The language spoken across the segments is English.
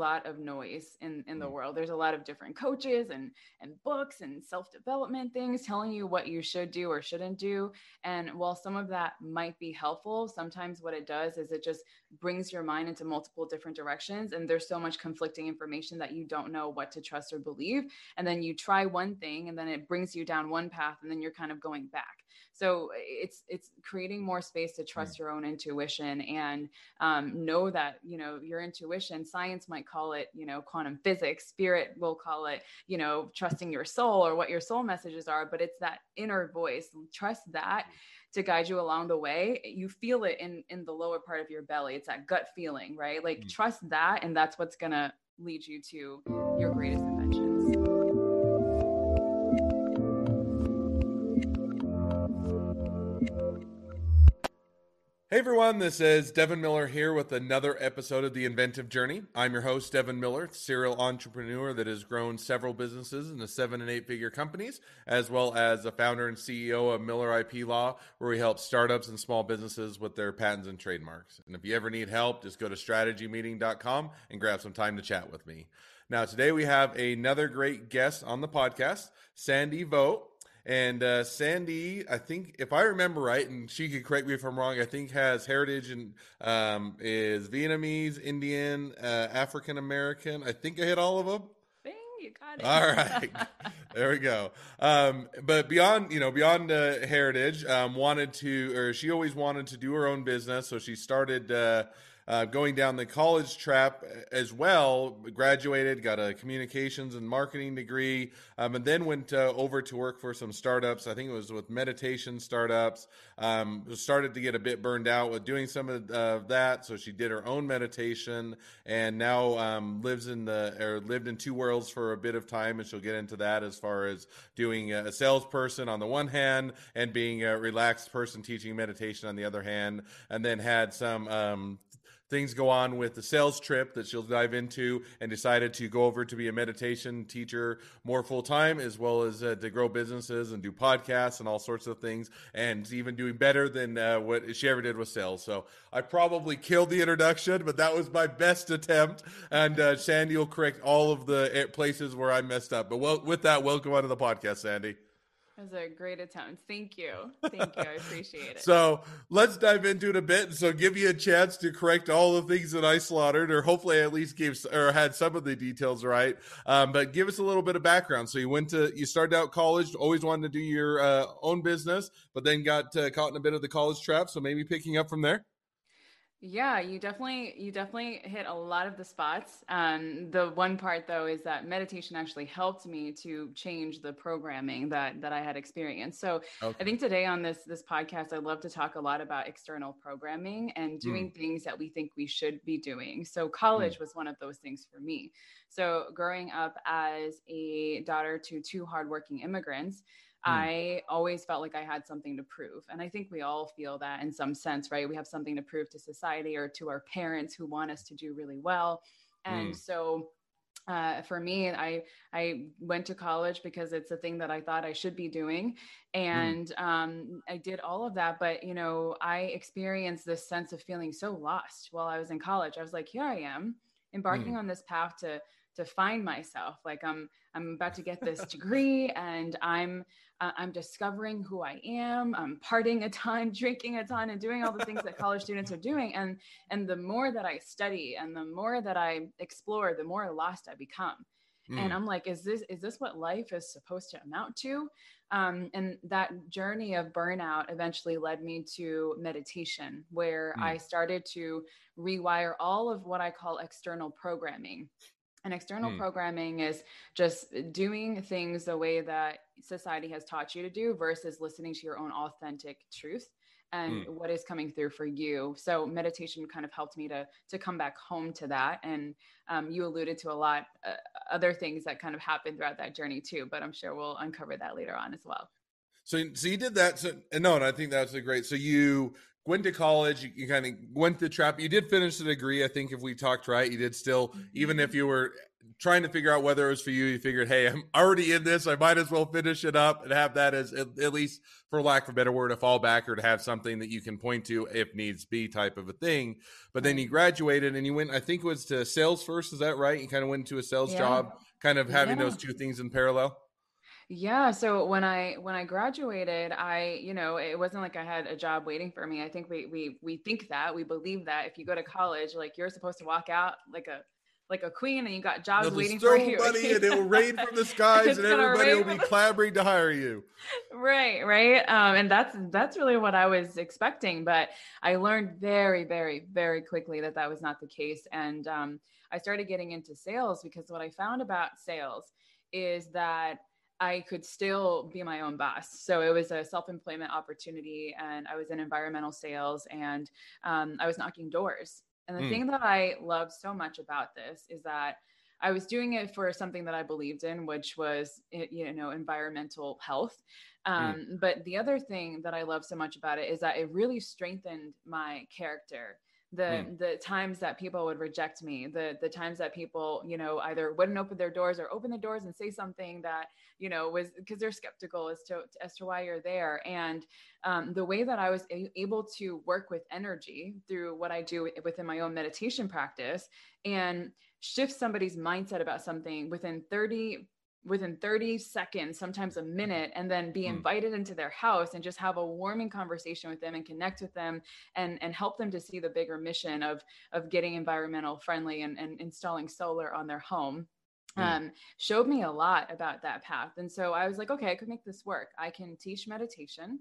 lot of noise in in the mm. world. There's a lot of different coaches and and books and self-development things telling you what you should do or shouldn't do. And while some of that might be helpful, sometimes what it does is it just brings your mind into multiple different directions and there's so much conflicting information that you don't know what to trust or believe. And then you try one thing and then it brings you down one path and then you're kind of going back so it's it's creating more space to trust your own intuition and um, know that you know your intuition science might call it you know quantum physics spirit will call it you know trusting your soul or what your soul messages are but it's that inner voice. Trust that to guide you along the way. You feel it in in the lower part of your belly. It's that gut feeling right? Like mm-hmm. trust that and that's what's gonna lead you to your greatest Hey everyone, this is Devin Miller here with another episode of The Inventive Journey. I'm your host, Devin Miller, serial entrepreneur that has grown several businesses into seven and eight figure companies, as well as the founder and CEO of Miller IP Law, where we help startups and small businesses with their patents and trademarks. And if you ever need help, just go to strategymeeting.com and grab some time to chat with me. Now, today we have another great guest on the podcast, Sandy Vo. And uh, Sandy, I think if I remember right, and she could correct me if I'm wrong, I think has heritage and um, is Vietnamese, Indian, uh, African American. I think I hit all of them. Bing, you got it. All right, there we go. Um, but beyond, you know, beyond uh, heritage, um, wanted to, or she always wanted to do her own business, so she started uh, going down the college trap as well. Graduated, got a communications and marketing degree, um, and then went uh, over to work for some startups. I think it was with meditation startups. Um, started to get a bit burned out with doing some of uh, that, so she did her own meditation, and now um, lives in the or lived in two worlds for a bit of time, and she'll get into that as far as doing a salesperson on the one hand and being a relaxed person teaching meditation on the other hand, and then had some um, things go on with the sales trip that she'll dive into and decided to go over to be a meditation teacher more full time as well as uh, to grow businesses and do podcasts and all sorts of things and even doing better than uh, what she ever did with sales. So i probably killed the introduction but that was my best attempt and uh, sandy will correct all of the eh, places where i messed up. But well, with that welcome onto the podcast sandy was a great attempt. Thank you. Thank you. I appreciate it. so let's dive into it a bit. So give you a chance to correct all the things that I slaughtered, or hopefully I at least gave or had some of the details right. Um, but give us a little bit of background. So you went to, you started out college, always wanted to do your uh, own business, but then got uh, caught in a bit of the college trap. So maybe picking up from there. Yeah, you definitely you definitely hit a lot of the spots. Um, the one part though is that meditation actually helped me to change the programming that that I had experienced. So okay. I think today on this this podcast, I'd love to talk a lot about external programming and doing mm. things that we think we should be doing. So college mm. was one of those things for me. So growing up as a daughter to two hardworking immigrants. Mm. I always felt like I had something to prove. And I think we all feel that in some sense, right? We have something to prove to society or to our parents who want us to do really well. And mm. so uh, for me, I I went to college because it's a thing that I thought I should be doing, mm. and mm. um, I did all of that. But you know, I experienced this sense of feeling so lost while I was in college. I was like, here I am, embarking mm. on this path to to find myself. Like I'm I'm about to get this degree, and I'm uh, I'm discovering who I am. I'm partying a ton, drinking a ton, and doing all the things that college students are doing. And and the more that I study and the more that I explore, the more lost I become. Mm. And I'm like, is this is this what life is supposed to amount to? Um, and that journey of burnout eventually led me to meditation, where mm. I started to rewire all of what I call external programming. And external mm. programming is just doing things the way that society has taught you to do versus listening to your own authentic truth and mm. what is coming through for you. So meditation kind of helped me to to come back home to that. And um, you alluded to a lot uh, other things that kind of happened throughout that journey too. But I'm sure we'll uncover that later on as well. So, so you did that. So, no, and I think that's a great. So you went to college. You, you kind of went the trap. You did finish the degree. I think if we talked right, you did still, even if mm-hmm. you were trying to figure out whether it was for you, you figured, hey, I'm already in this. I might as well finish it up and have that as at, at least, for lack of a better word, a fallback or to have something that you can point to if needs be, type of a thing. But then you graduated and you went. I think it was to sales first. Is that right? You kind of went into a sales yeah. job, kind of having yeah. those two things in parallel. Yeah, so when I when I graduated, I, you know, it wasn't like I had a job waiting for me. I think we we we think that, we believe that if you go to college, like you're supposed to walk out like a like a queen and you got jobs waiting for you. money and it will rain from the skies and everybody will be clamoring to hire you. Right, right. Um, and that's that's really what I was expecting, but I learned very, very, very quickly that that was not the case. And um, I started getting into sales because what I found about sales is that I could still be my own boss. So it was a self employment opportunity, and I was in environmental sales and um, I was knocking doors. And the mm. thing that I loved so much about this is that I was doing it for something that I believed in, which was you know environmental health. Hmm. Um, mm. But the other thing that I love so much about it is that it really strengthened my character the mm. the times that people would reject me the the times that people you know either wouldn't open their doors or open the doors and say something that you know was because they're skeptical as to as to why you're there and um, the way that i was able to work with energy through what i do within my own meditation practice and shift somebody's mindset about something within 30 within 30 seconds, sometimes a minute, and then be hmm. invited into their house and just have a warming conversation with them and connect with them and, and help them to see the bigger mission of, of getting environmental friendly and, and installing solar on their home. Mm. Um, showed me a lot about that path. And so I was like, okay, I could make this work. I can teach meditation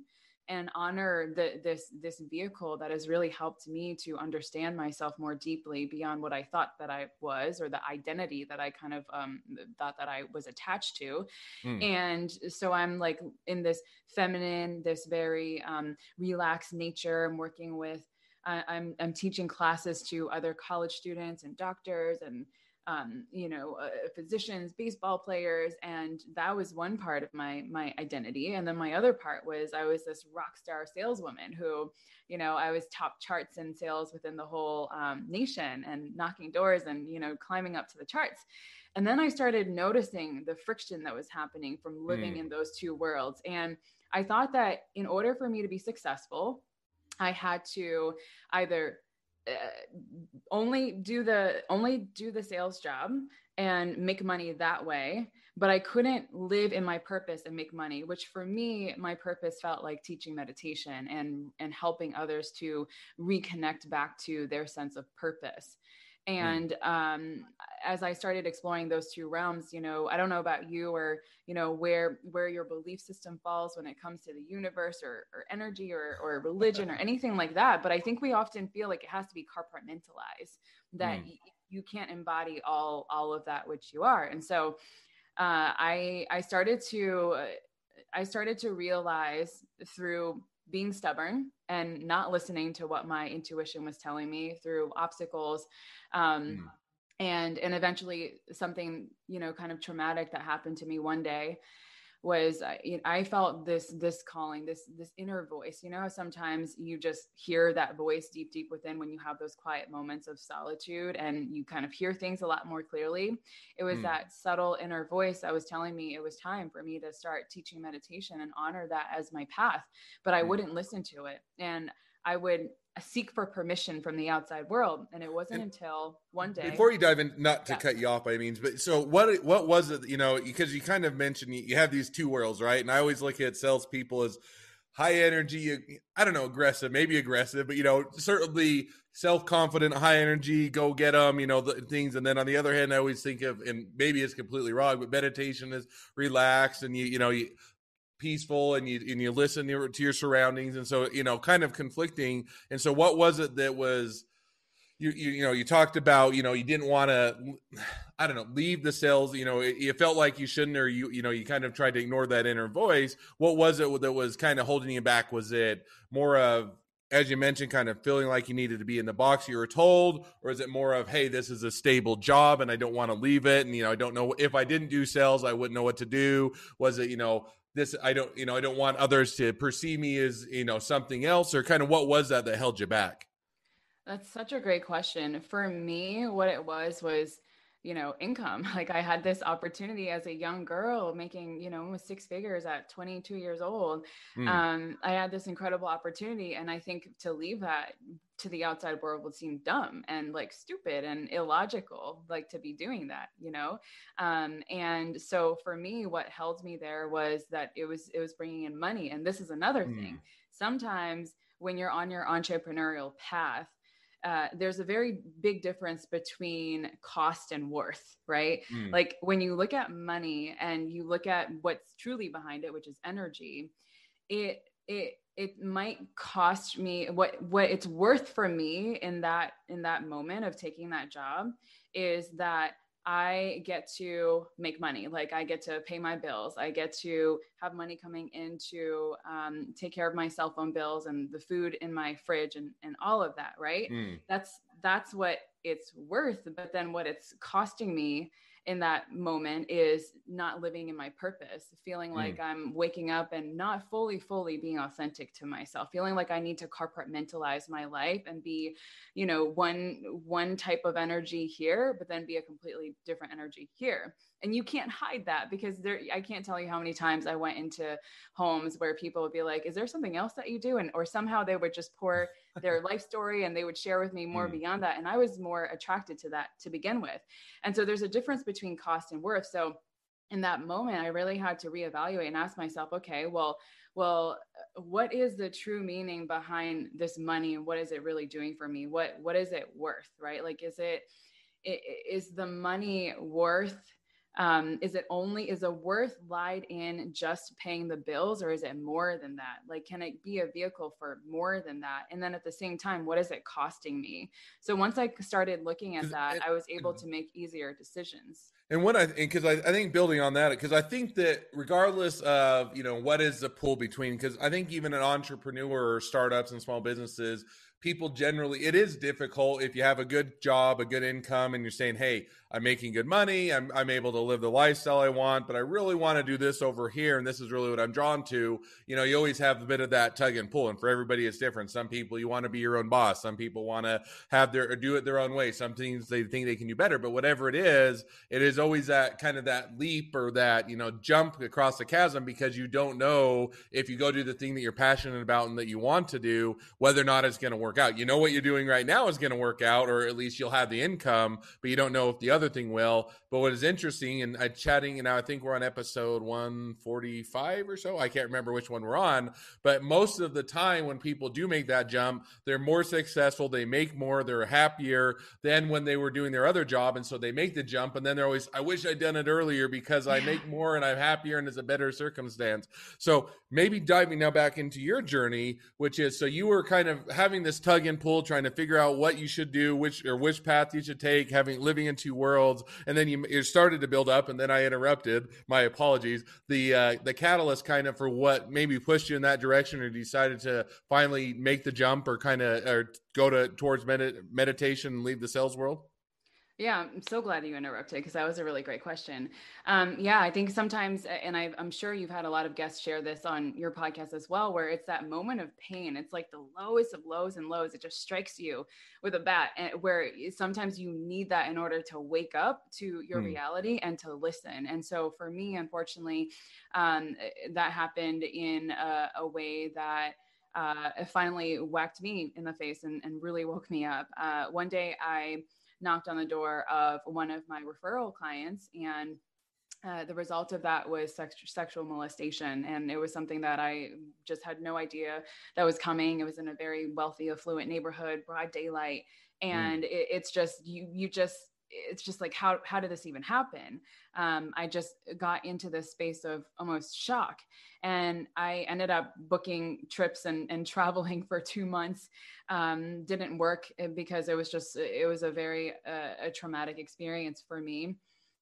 and honor the, this this vehicle that has really helped me to understand myself more deeply beyond what I thought that I was or the identity that I kind of um, thought that I was attached to. Mm. And so I'm like in this feminine, this very um, relaxed nature. I'm working with. I'm I'm teaching classes to other college students and doctors and um, you know, uh, physicians, baseball players, and that was one part of my my identity. And then my other part was I was this rock star saleswoman who, you know, I was top charts in sales within the whole um, nation and knocking doors and you know climbing up to the charts. And then I started noticing the friction that was happening from living mm. in those two worlds. And I thought that in order for me to be successful, I had to either Uh, only do the only do the sales job and make money that way but i couldn't live in my purpose and make money which for me my purpose felt like teaching meditation and and helping others to reconnect back to their sense of purpose. And um, as i started exploring those two realms you know i don't know about you or you know where where your belief system falls when it comes to the universe or, or energy or, or religion or anything like that but i think we often feel like it has to be compartmentalized that mm. y- you can't embody all all of that which you are and so uh, i i started to i started to realize through being stubborn and not listening to what my intuition was telling me through obstacles um, mm. and and eventually something you know kind of traumatic that happened to me one day was I, I felt this this calling this this inner voice you know sometimes you just hear that voice deep deep within when you have those quiet moments of solitude and you kind of hear things a lot more clearly it was mm. that subtle inner voice that was telling me it was time for me to start teaching meditation and honor that as my path but i mm. wouldn't listen to it and i would seek for permission from the outside world. And it wasn't and until one day before you dive in not to cut you off by means but so what what was it you know because you kind of mentioned you have these two worlds right? And i always look at salespeople as high energy uh, i don't know aggressive maybe aggressive but you know certainly self-confident high energy go get them you know the things. And then on the other hand i always think of and maybe it's completely wrong but meditation is relaxed and you you know you peaceful and you and you listen to your surroundings. And so you know kind of conflicting. And so what was it that was you you, you know you talked about you know you didn't want to i don't know leave the sales you know it, it, felt like you shouldn't or you you know you kind of tried to ignore that inner voice. What was it that was kind of holding you back? Was it more of as you mentioned kind of feeling like you needed to be in the box you were told? Or is it more of hey this is a stable job and i don't want to leave it. And you know i don't know if i didn't do sales i wouldn't know what to do. Was it you know this I don't you know I don't want others to perceive me as you know something else or kind of what was that that held you back? That's such a great question. For me, what it was was you know income like i had this opportunity as a young girl making you know almost six figures at 22 years old mm. um, i had this incredible opportunity and i think to leave that to the outside world would seem dumb and like stupid and illogical like to be doing that you know um, and so for me what held me there was that it was it was bringing in money and this is another mm. thing sometimes when you're on your entrepreneurial path uh, there's a very big difference between cost and worth, right? Mm. Like when you look at money and you look at what's truly behind it, which is energy, it it it might cost me what what it's worth for me in that in that moment of taking that job is that I get to make money. Like I get to pay my bills. I get to have money coming in to um, take care of my cell phone bills and the food in my fridge and, and all of that. Right. Mm. That's, that's what it's worth. But then what it's costing me in that moment is not living in my purpose, feeling like mm. I'm waking up and not fully, fully being authentic to myself, feeling like I need to compartmentalize my life and be, you know, one one type of energy here, but then be a completely different energy here and you can't hide that because there i can't tell you how many times i went into homes where people would be like is there something else that you do? And or somehow they would just pour their life story and they would share with me more mm. beyond that. And i was more attracted to that to begin with. And so there's a difference between cost and worth. So in that moment i really had to reevaluate and ask myself okay well well what is the true meaning behind this money? And what is it really doing for me? What what is it worth? Right? Like is it is the money worth um, is it only is a worth lied in just paying the bills or is it more than that? Like can it be a vehicle for more than that? And then at the same time what is it costing me? So once i started looking at that i was able to make easier decisions. And what I because I, I think building on that because I think that regardless of you know what is the pull between because I think even an entrepreneur or startups and small businesses people generally it is difficult if you have a good job a good income and you're saying hey i'm making good money i'm, I'm able to live the lifestyle i want but i really want to do this over here and this is really what i'm drawn to. You know you always have a bit of that tug and pull and for everybody it's different. Some people you want to be your own boss. Some people want to have their do it their own way. Some things they think they can do better but whatever it is it is always that kind of that leap or that you know jump across the chasm because you don't know if you go do the thing that you're passionate about and that you want to do whether or not it's going to work out. You know what you're doing right now is going to work out, or at least you'll have the income, but you don't know if the other thing will. But what is interesting, and I'm chatting, and now I think we're on episode 145 or so. I can't remember which one we're on, but most of the time when people do make that jump, they're more successful, they make more, they're happier than when they were doing their other job. And so they make the jump, and then they're always, I wish I'd done it earlier because I make more and I'm happier and it's a better circumstance. So maybe diving now back into your journey, which is so you were kind of having this tug and pull, trying to figure out what you should do, which or which path you should take, having living in two worlds, and then you started to build up, and then I interrupted. My apologies. The uh, the catalyst kind of for what maybe pushed you in that direction, or decided to finally make the jump, or kind of or go to towards med- meditation and leave the sales world. Yeah, I'm so glad that you interrupted because that was a really great question. Um, yeah, I think sometimes, and I, am sure you've had a lot of guests share this on your podcast as well, where it's that moment of pain. It's like the lowest of lows and lows. It just strikes you with a bat, and where sometimes you need that in order to wake up to your mm. reality and to listen. And so for me, unfortunately, um, that happened in a, a way that uh, finally whacked me in the face and, and really woke me up. Uh, one day I knocked on the door of one of my referral clients and uh, the result of that was sex- sexual molestation and it was something that i just had no idea that was coming it was in a very wealthy affluent neighborhood broad daylight mm. and mm. it, it's just you you just it's just like how how did this even happen? Um, i just got into this space of almost shock and i ended up booking trips and, and traveling for two months. Um, didn't work eh, because it was just it was a very uh, a traumatic experience for me.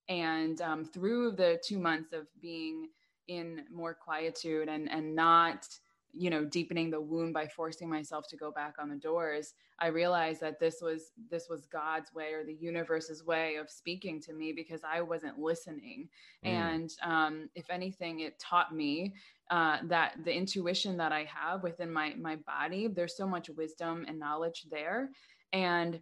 And um, through the two months of being in more quietude and and not you know deepening the wound by forcing myself to go back on the doors i realized that this was this was god's way or the universe's way of speaking to me because i wasn't listening mm. and um, if anything it taught me uh, that the intuition that i have within my my body there's so much wisdom and knowledge there and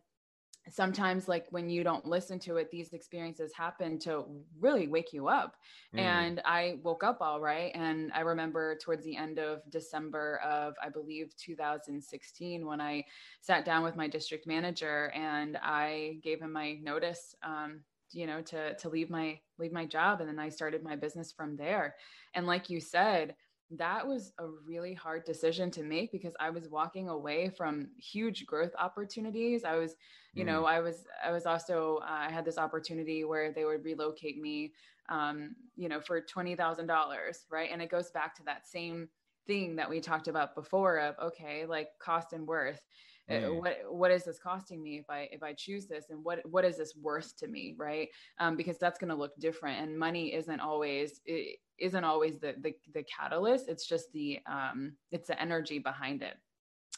sometimes like when you don't listen to it these experiences happen to really wake you up mm. and i woke up all right and i remember towards the end of december of i believe 2016 when i sat down with my district manager and i gave him my notice um, you know to to leave my leave my job and then i started my business from there and like you said that was a really hard decision to make because I was walking away from huge growth opportunities. I was, you mm. know, I was, I was also, uh, I had this opportunity where they would relocate me, um, you know, for $20,000. Right. And it goes back to that same thing that we talked about before of, okay, like cost and worth. Uh, mm. what what is this costing me if i if i choose this? And what what is this worth to me right? Um, because that's going to look different and money isn't always it isn't always the the, the catalyst. It's just the um it's the energy behind it.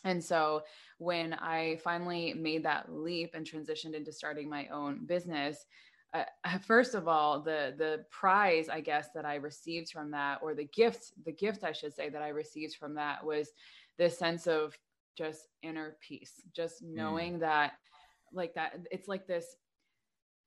And so when i finally made that leap and transitioned into starting my own business uh, first of all the the prize i guess that i received from that or the gift the gift i should say that i received from that was this sense of just inner peace just mm. knowing mm. that like that it's like this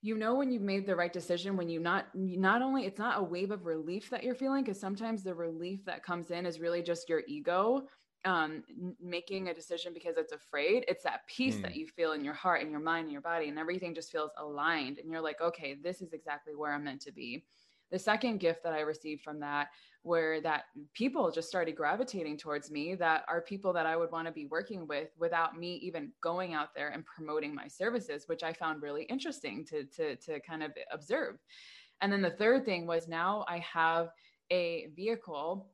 you know when you've made the right decision when you not not only it's not a wave of relief that you're feeling because sometimes the relief that comes in is really just your ego um making a decision because it's afraid it's that peace mm. that you feel in your heart and your mind and your body and everything just feels aligned and you're like okay this is exactly where i'm meant to be the second gift that i received from that where that people just started gravitating towards me that are people that I would want to be working with without me even going out there and promoting my services, which I found really interesting to to to kind of observe. And then the third thing was now I have a vehicle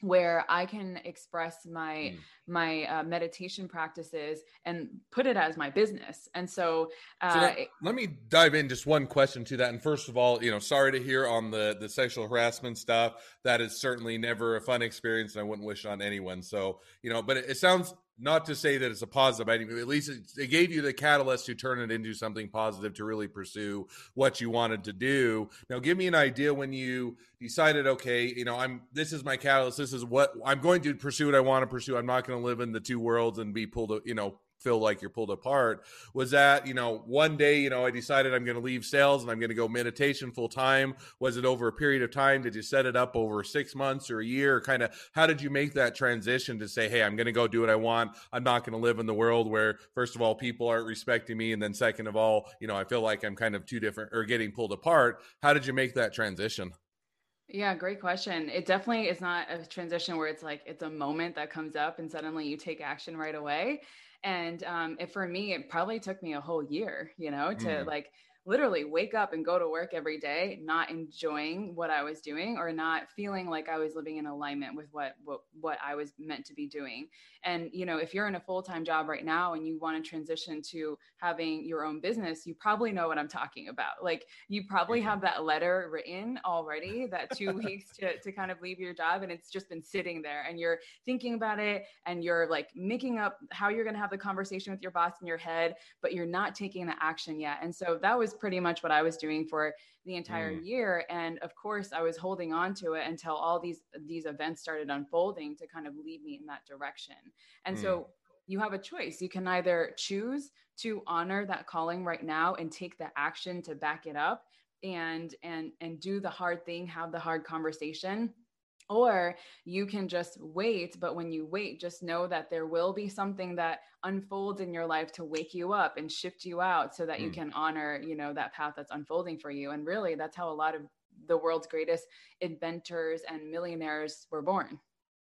where I can express my mm. my uh, meditation practices and put it as my business. And so, uh, so let, let me dive in just one question to that. And first of all, you know, sorry to hear on the the sexual harassment stuff. That is certainly never a fun experience, and I wouldn't wish it on anyone. So, you know, but it, it sounds not to say that it's a positive item, at least it, it, gave you the catalyst to turn it into something positive to really pursue what you wanted to do. Now, give me an idea when you decided, okay, you know, I'm this is my catalyst. This is what I'm going to pursue. What I want to pursue. I'm not going to live in the two worlds and be pulled, you know, feel like you're pulled apart was that you know one day you know i decided i'm going to leave sales and i'm going to go meditation full time was it over a period of time? Did you set it up over six months or a year? Kind of how did you make that transition to say hey i'm going to go do what i want. I'm not going to live in the world where first of all people aren't respecting me and then second of all you know i feel like i'm kind of two different or getting pulled apart. How did you make that transition yeah, great question. It definitely is not a transition where it's like it's a moment that comes up and suddenly you take action right away. And um, it, for me, it probably took me a whole year, you know, to mm. like literally wake up and go to work every day not enjoying what i was doing or not feeling like i was living in alignment with what what, what i was meant to be doing. And you know if you're in a full-time job right now and you want to transition to having your own business you probably know what i'm talking about. Like you probably mm-hmm. have that letter written already that two weeks to, to kind of leave your job and it's just been sitting there and you're thinking about it and you're like making up how you're going to have the conversation with your boss in your head but you're not taking the action yet. And so that was pretty much what I was doing for the entire mm. year. And of course, I was holding on to it until all these these events started unfolding to kind of lead me in that direction. And mm. so you have a choice. You can either choose to honor that calling right now and take the action to back it up and and and do the hard thing, have the hard conversation or you can just wait but when you wait just know that there will be something that unfolds in your life to wake you up and shift you out so that mm. you can honor you know that path that's unfolding for you and really that's how a lot of the world's greatest inventors and millionaires were born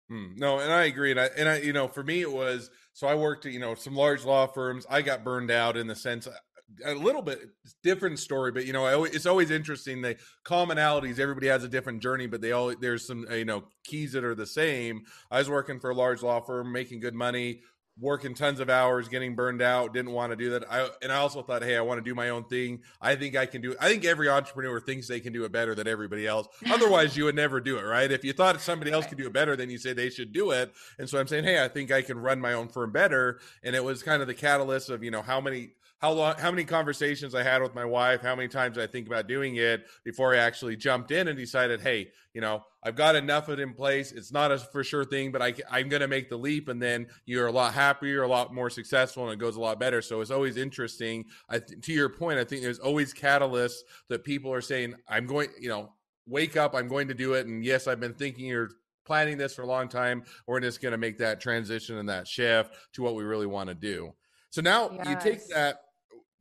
Mm, no, and I agree, and I and I, you know, for me it was so I worked at you know some large law firms. I got burned out in the sense a little bit different story, but you know, it's always interesting. The commonalities, everybody has a different journey, but they all there's some uh, you know keys that are the same. I was working for a large law firm, making good money, working tons of hours, getting burned out, didn't want to do that. I and I also thought, hey, I want to do my own thing. I think I can do it. I think every entrepreneur thinks they can do it better than everybody else. Otherwise, you would never do it, right? If you thought somebody else could do it better, then you say they should do it. And so I'm saying, hey, I think I can run my own firm better. And it was kind of the catalyst of, you know, how many how long how many conversations I had with my wife, how many times I think about doing it before I actually jumped in and decided, hey, you know, I've got enough of it in place. It's not a for sure thing, but I, I'm going to make the leap, and then you're a lot happier, a lot more successful, and it goes a lot better. So it's always interesting. I, to your point, I think there's always catalysts that people are saying, I'm going, you know, wake up, I'm going to do it, and yes, I've been thinking or planning this for a long time. We're just going to make that transition and that shift to what we really want to do. So now yes. you take that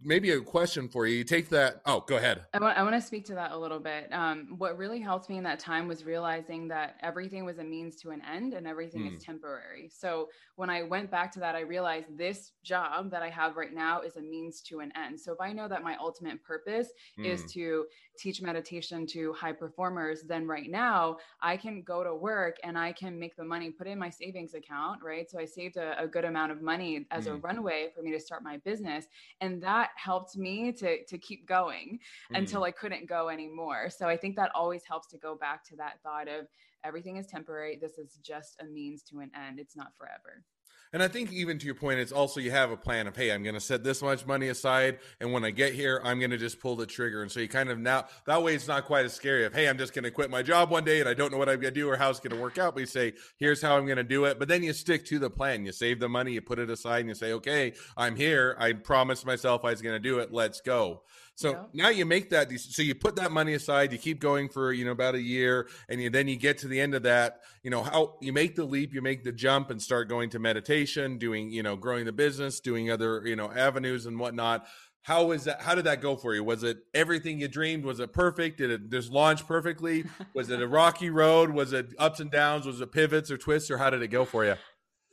maybe a question for you. You take that. Oh, go ahead. I want, I want to speak to that a little bit. Um, what really helped me in that time was realizing that everything was a means to an end and everything mm. is hmm. temporary. So when I went back to that, I realized this job that I have right now is a means to an end. So if I know that my ultimate purpose mm. is hmm. to teach meditation to high performers, then right now I can go to work and I can make the money, put in my savings account, right? So I saved a, a good amount of money as mm. a hmm. runway for me to start my business. And that that helped me to to keep going mm. until I couldn't go anymore. So I think that always helps to go back to that thought of everything is temporary. This is just a means to an end. It's not forever. And I think even to your point, it's also you have a plan of, hey, I'm going to set this much money aside, and when I get here, I'm going to just pull the trigger. And so you kind of now that way it's not quite as scary of, hey, I'm just going to quit my job one day and I don't know what I'm going to do or how it's going to work out. But you say, here's how I'm going to do it. But then you stick to the plan. You save the money, you put it aside, and you say, okay, I'm here. I promised myself I was going to do it. Let's go. So yeah. now you make that. So you put that money aside. You keep going for you know about a year, and you, then you get to the end of that. You know how you make the leap, you make the jump, and start going to meditation, doing you know growing the business, doing other you know avenues and whatnot. How is that? How did that go for you? Was it everything you dreamed? Was it perfect? Did it just launch perfectly? Was it a rocky road? Was it ups and downs? Was it pivots or twists? Or how did it go for you?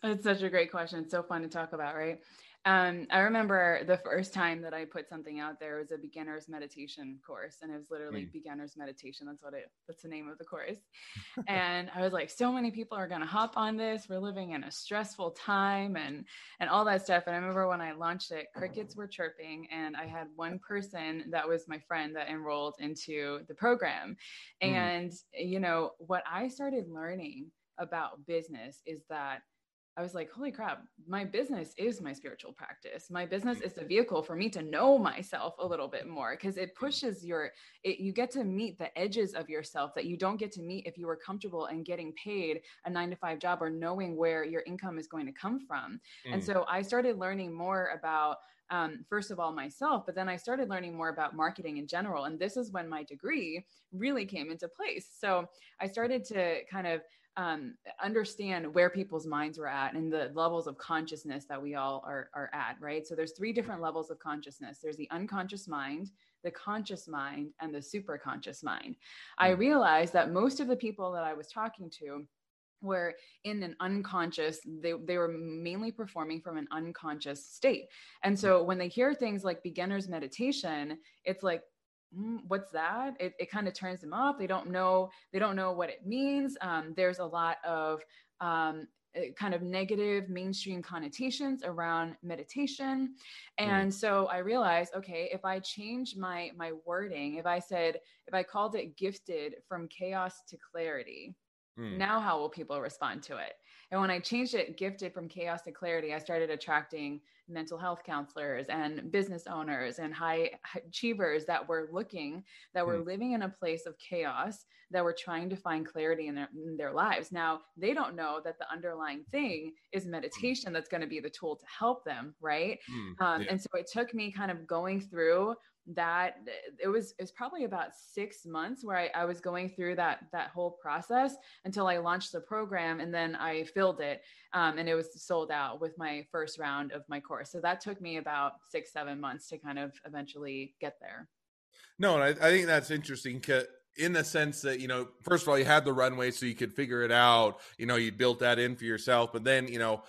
It's such a great question. It's so fun to talk about, right? Um, I remember the first time that I put something out there was a beginner's meditation course, and it was literally mm. beginner's meditation. That's what it. That's the name of the course. and I was like, so many people are gonna hop on this. We're living in a stressful time, and and all that stuff. And I remember when I launched it, crickets were chirping, and I had one person that was my friend that enrolled into the program. Mm. And you know what I started learning about business is that I was like, holy crap, my business is my spiritual practice. My business mm. is the vehicle for me to know myself a little bit more because it pushes your, it, you get to meet the edges of yourself that you don't get to meet if you were comfortable and getting paid a nine to five job or knowing where your income is going to come from. Mm. And so I started learning more about um, first of all myself but then i started learning more about marketing in general and this is when my degree really came into place so i started to kind of um, understand where people's minds were at and the levels of consciousness that we all are, are at, right? So there's three different levels of consciousness. There's the unconscious mind, the conscious mind, and the super conscious mind. I hmm. realized that most of the people that I was talking to were in an unconscious they, they were mainly performing from an unconscious state and so when they hear things like beginners meditation it's like mm, what's that it, it kind of turns them off they don't know they don't know what it means um, there's a lot of um, eh, kind of negative mainstream connotations around meditation mm. and mm. so i realized okay if i change my my wording if i said if i called it gifted from chaos to clarity mm. now how will people respond to it and when i changed it gifted from chaos to clarity i started attracting mental health counselors and business owners and high achievers that were looking that were mm. living in a place of chaos that were trying to find clarity in their, in their lives now they don't know that the underlying thing is hmm. meditation that's going to be the tool to help them right mm. um, yeah. and so it took me kind of going through that it was it was probably about six months where I, I was going through that that whole process until I launched the program and then I filled it um, and it was sold out with my first round of my course. So that took me about six seven months to kind of eventually get there. No, and I, I think that's interesting in the sense that you know first of all you had the runway so you could figure it out you know you built that in for yourself but then you know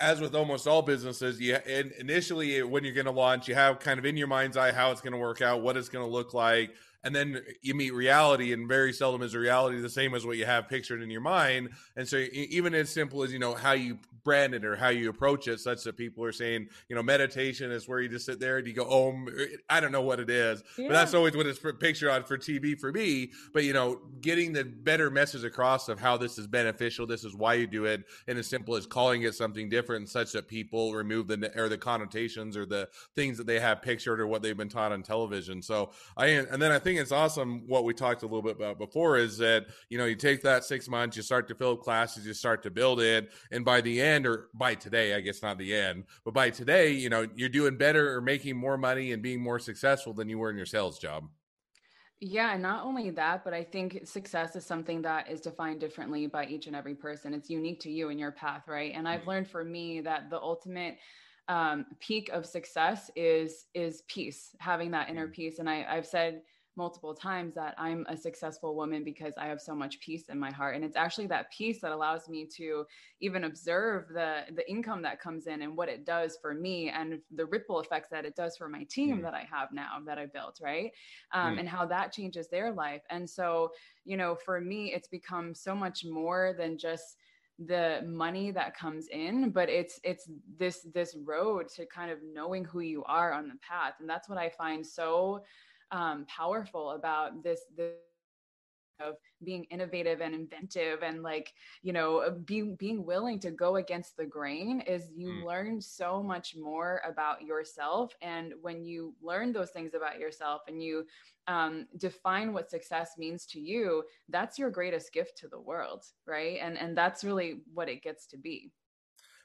as with almost all businesses, you initially when you're going to launch, you have kind of in your mind's eye how it's going to work out, what it's going to look like, and then you meet reality and very seldom is reality the same as what you have pictured in your mind. And so even as simple as you know how you brand it or how you approach it such that people are saying you know meditation is where you just sit there and you go oh er, i don't know what it is. Yeah. but that's always what it's pictured on for tv for me. But you know getting the better message across of how this is beneficial this is why you do it and as simple as calling it something different such that people remove the or the connotations or the things that they have pictured or what they've been taught on television. So i and then i think think it's awesome what we talked a little bit about before is that you know you take that six months you start to fill up classes you start to build it and by the end or by today i guess not the end but by today you know you're doing better or making more money and being more successful than you were in your sales job yeah, and not only that, but I think success is something that is defined differently by each and every person. It's unique to you and your path, right? And I've mm-hmm. learned for me that the ultimate um, peak of success is is peace, having that inner mm. peace. And I, I've said multiple times that I'm a successful woman because I have so much peace in my heart. And it's actually that peace that allows me to even observe the the income that comes in and what it does for me and the ripple effects that it does for my team mm. that I have now that I built, right? Um, mm. And how that changes their life. And so, you know, for me, it's become so much more than just the money that comes in but it's it's this this road to kind of knowing who you are on the path and that's what i find so um, powerful about this this of being innovative and inventive and like you know being being willing to go against the grain is you mm. learn so much more about yourself. And when you learn those things about yourself and you um, define what success means to you that's your greatest gift to the world right? And and that's really what it gets to be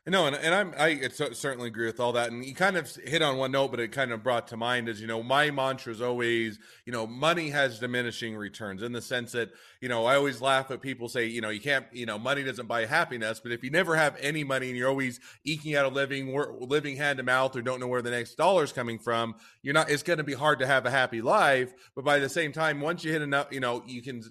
no, and, and I'm I certainly agree with all that. And you kind of hit on one note, but it kind of brought to mind is you know my mantra is always you know money has diminishing returns in the sense that you know I always laugh at people say you know you can't you know money doesn't buy happiness, but if you never have any money and you're always eking out a living, living hand to mouth, or don't know where the next dollar is coming from, you're not. It's going to be hard to have a happy life. But by the same time, once you hit enough, you know you can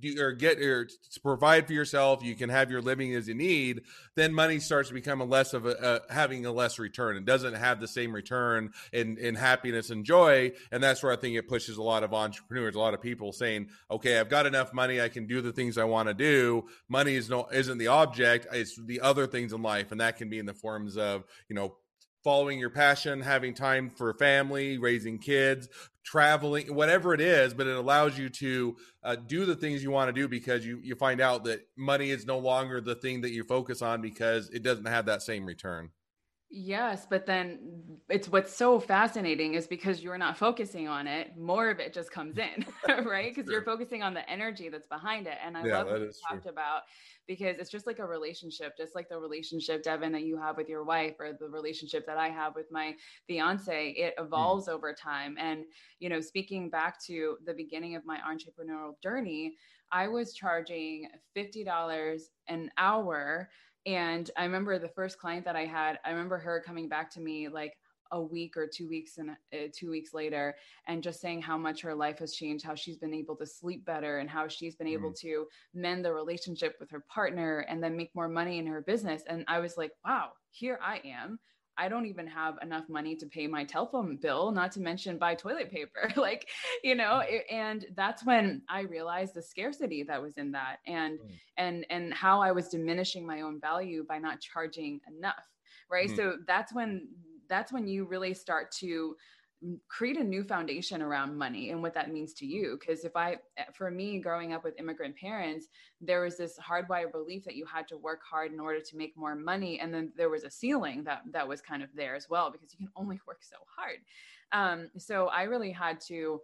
do or get or to provide for yourself you can have your living as you need then money starts to become a less of a having a less return. It doesn't have the same return in in happiness and joy and that's where i think it pushes a lot of entrepreneurs a lot of people saying okay i've got enough money i can do the things i want to do. Money is no isn't the object it's the other things in life and that can be in the forms of you know following your passion, having time for family, raising kids, traveling, whatever it is, but it allows you to uh, do the things you want to do because you, you find out that money is no longer the thing that you focus on because it doesn't have that same return. Yes, but then it's what's so fascinating is because you're not focusing on it, more of it just comes in, right? Because you're focusing on the energy that's behind it. And I yeah, love what you talked true. about because it's just like a relationship, just like the relationship, Devin, that you have with your wife or the relationship that I have with my fiance. It mm. evolves mm. over time. And, you know, speaking back to the beginning of my entrepreneurial journey, I was charging $50 an hour and I remember the first client that I had, I remember her coming back to me like a week or two weeks and uh, two weeks later and just saying how much her life has changed how she's been able to sleep better and how she's been mm-hmm. able to mend the relationship with her partner and then make more money in her business and i was like wow here i am I don't even have enough money to pay my telephone bill, not to mention buy toilet paper. like, you know, mm. and that's when I realized the scarcity that was in that and mm. and and how I was diminishing my own value by not charging enough. Right. Mm. So that's when that's when you really start to create a new foundation around money and what that means to you because if i for me growing up with immigrant parents there was this hardwired belief that you had to work hard in order to make more money and then there was a ceiling that that was kind of there as well because you can only work so hard um, so i really had to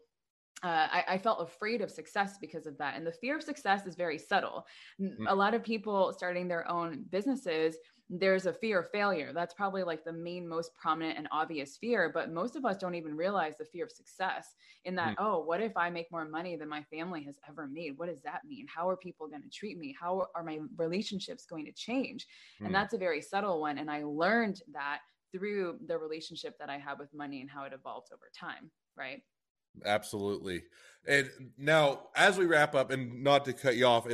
uh, I, I, felt afraid of success because of that. And the fear of success is very subtle. Mm-hmm. A lot of people starting their own businesses there's a fear of failure. That's probably like the main, most prominent and obvious fear. But most of us don't even realize the fear of success in that, mm. oh, what if I make more money than my family has ever made? What does that mean? How are people going to treat me? How are my relationships going to change? Mm. And that's a very subtle one. And I learned that through the relationship that I have with money and how it evolved over time. Right. Absolutely. And now, as we wrap up, and not to cut you off,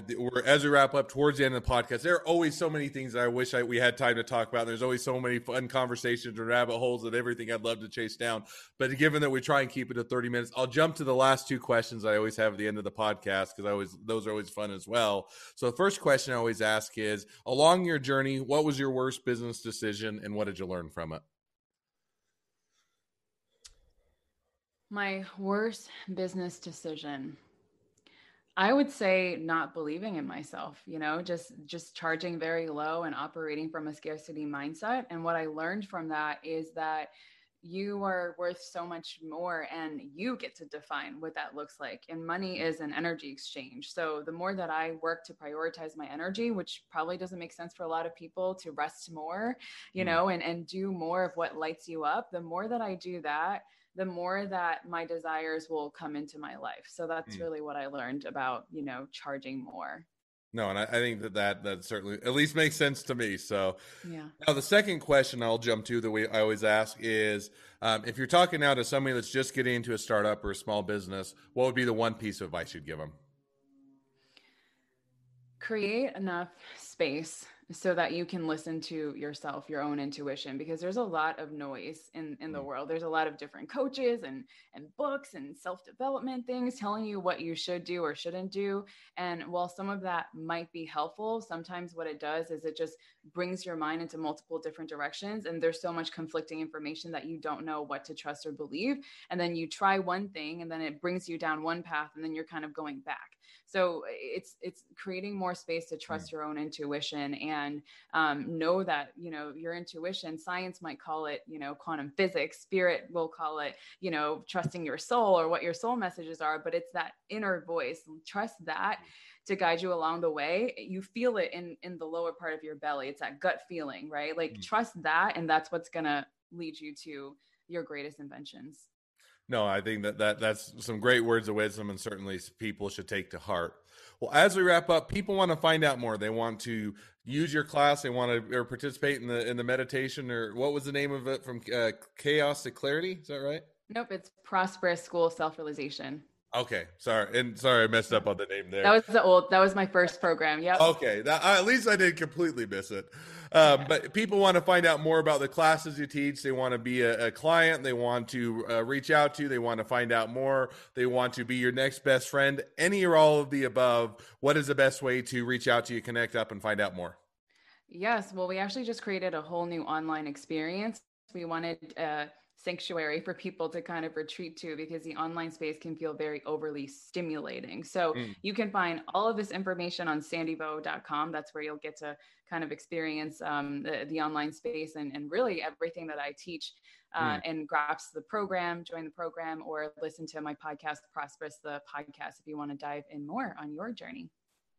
as we wrap up towards the end of the podcast, there are always so many things that I wish I, we had time to talk about. There's always so many fun conversations and rabbit holes and everything I'd love to chase down. But given that we try and keep it to 30 minutes, I'll jump to the last two questions I always have at the end of the podcast because I always those are always fun as well. So the first question I always ask is: Along your journey, what was your worst business decision, and what did you learn from it? My worst business decision. I would say not believing in myself, you know, just just charging very low and operating from a scarcity mindset. And what I learned from that is that you are worth so much more and you get to define what that looks like and money is an energy exchange so the more that i work to prioritize my energy which probably doesn't make sense for a lot of people to rest more you mm. know and and do more of what lights you up the more that i do that the more that my desires will come into my life. So that's mm. really what I learned about, you know, charging more. No, and I, I, think that, that that certainly at least makes sense to me. So, yeah. Now, the second question I'll jump to that we I always ask is, um, if you're talking now to somebody that's just getting into a startup or a small business, what would be the one piece of advice you'd give them? Create enough space so that you can listen to yourself your own intuition because there's a lot of noise in in the mm. world. There's a lot of different coaches and and books and self-development things telling you what you should do or shouldn't do. And while some of that might be helpful sometimes what it does is it just brings your mind into multiple different directions and there's so much conflicting information that you don't know what to trust or believe. And then you try one thing and then it brings you down one path and then you're kind of going back so it's it's creating more space to trust mm. your own intuition and um, know that you know your intuition science might call it you know quantum physics spirit will call it you know trusting your soul or what your soul messages are but it's that inner voice. Trust that to guide you along the way. You feel it in in the lower part of your belly. It's that gut feeling right? Like mm. trust that and that's what's gonna lead you to your greatest inventions no, I think that, that that's some great words of wisdom, and certainly people should take to heart. Well, as we wrap up, people want to find out more. They want to use your class. They want to or participate in the in the meditation, or what was the name of it? From uh, chaos to clarity. Is that right? Nope, it's prosperous school self realization. Okay, sorry, and sorry I messed up on the name there. That was the old. That was my first program. Yeah. Okay, that, at least I didn't completely miss it. Um, but people want to find out more about the classes you teach. They want to be a, a client. They want to uh, reach out to. you. They want to find out more. They want to be your next best friend. Any or all of the above. What is the best way to reach out to you, connect up, and find out more? Yes. Well, we actually just created a whole new online experience. We wanted. Uh, sanctuary for people to kind of retreat to because the online space can feel very overly stimulating. So mm. you can find all of this information on sandyvo.com. That's where you'll get to kind of experience um, the, the, online space and, and really everything that I teach uh, mm. and grasp the program, join the program, or listen to my podcast, Prosperous the podcast, if you want to dive in more on your journey.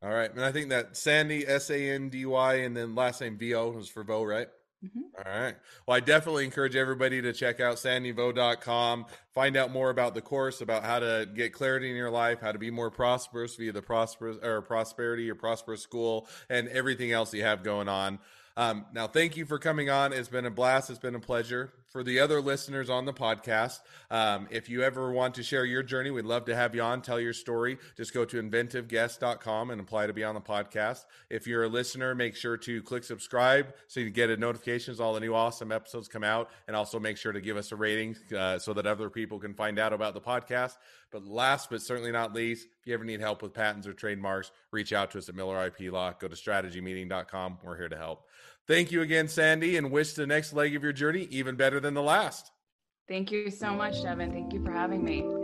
All right. And I think that Sandy, S A N D Y, and then last name V O was for Vo, right? Mm-hmm. All right. Well, I definitely encourage everybody to check out sandyvo.com, find out more about the course, about how to get clarity in your life, how to be more prosperous via the prosperous or prosperity or prosperous school, and everything else you have going on. Um, now, thank you for coming on. It's been a blast. It's been a pleasure. For the other listeners on the podcast, um, if you ever want to share your journey, we'd love to have you on, tell your story. Just go to inventiveguest.com and apply to be on the podcast. If you're a listener, make sure to click subscribe so you get a notifications all the new awesome episodes come out, and also make sure to give us a rating uh, so that other people can find out about the podcast. But last but certainly not least, if you ever need help with patents or trademarks, reach out to us at Miller IP Law. Go to strategymeeting.com. We're here to help. Thank you again, Sandy, and wish the next leg of your journey even better than the last. Thank you so much, Devin. Thank you for having me.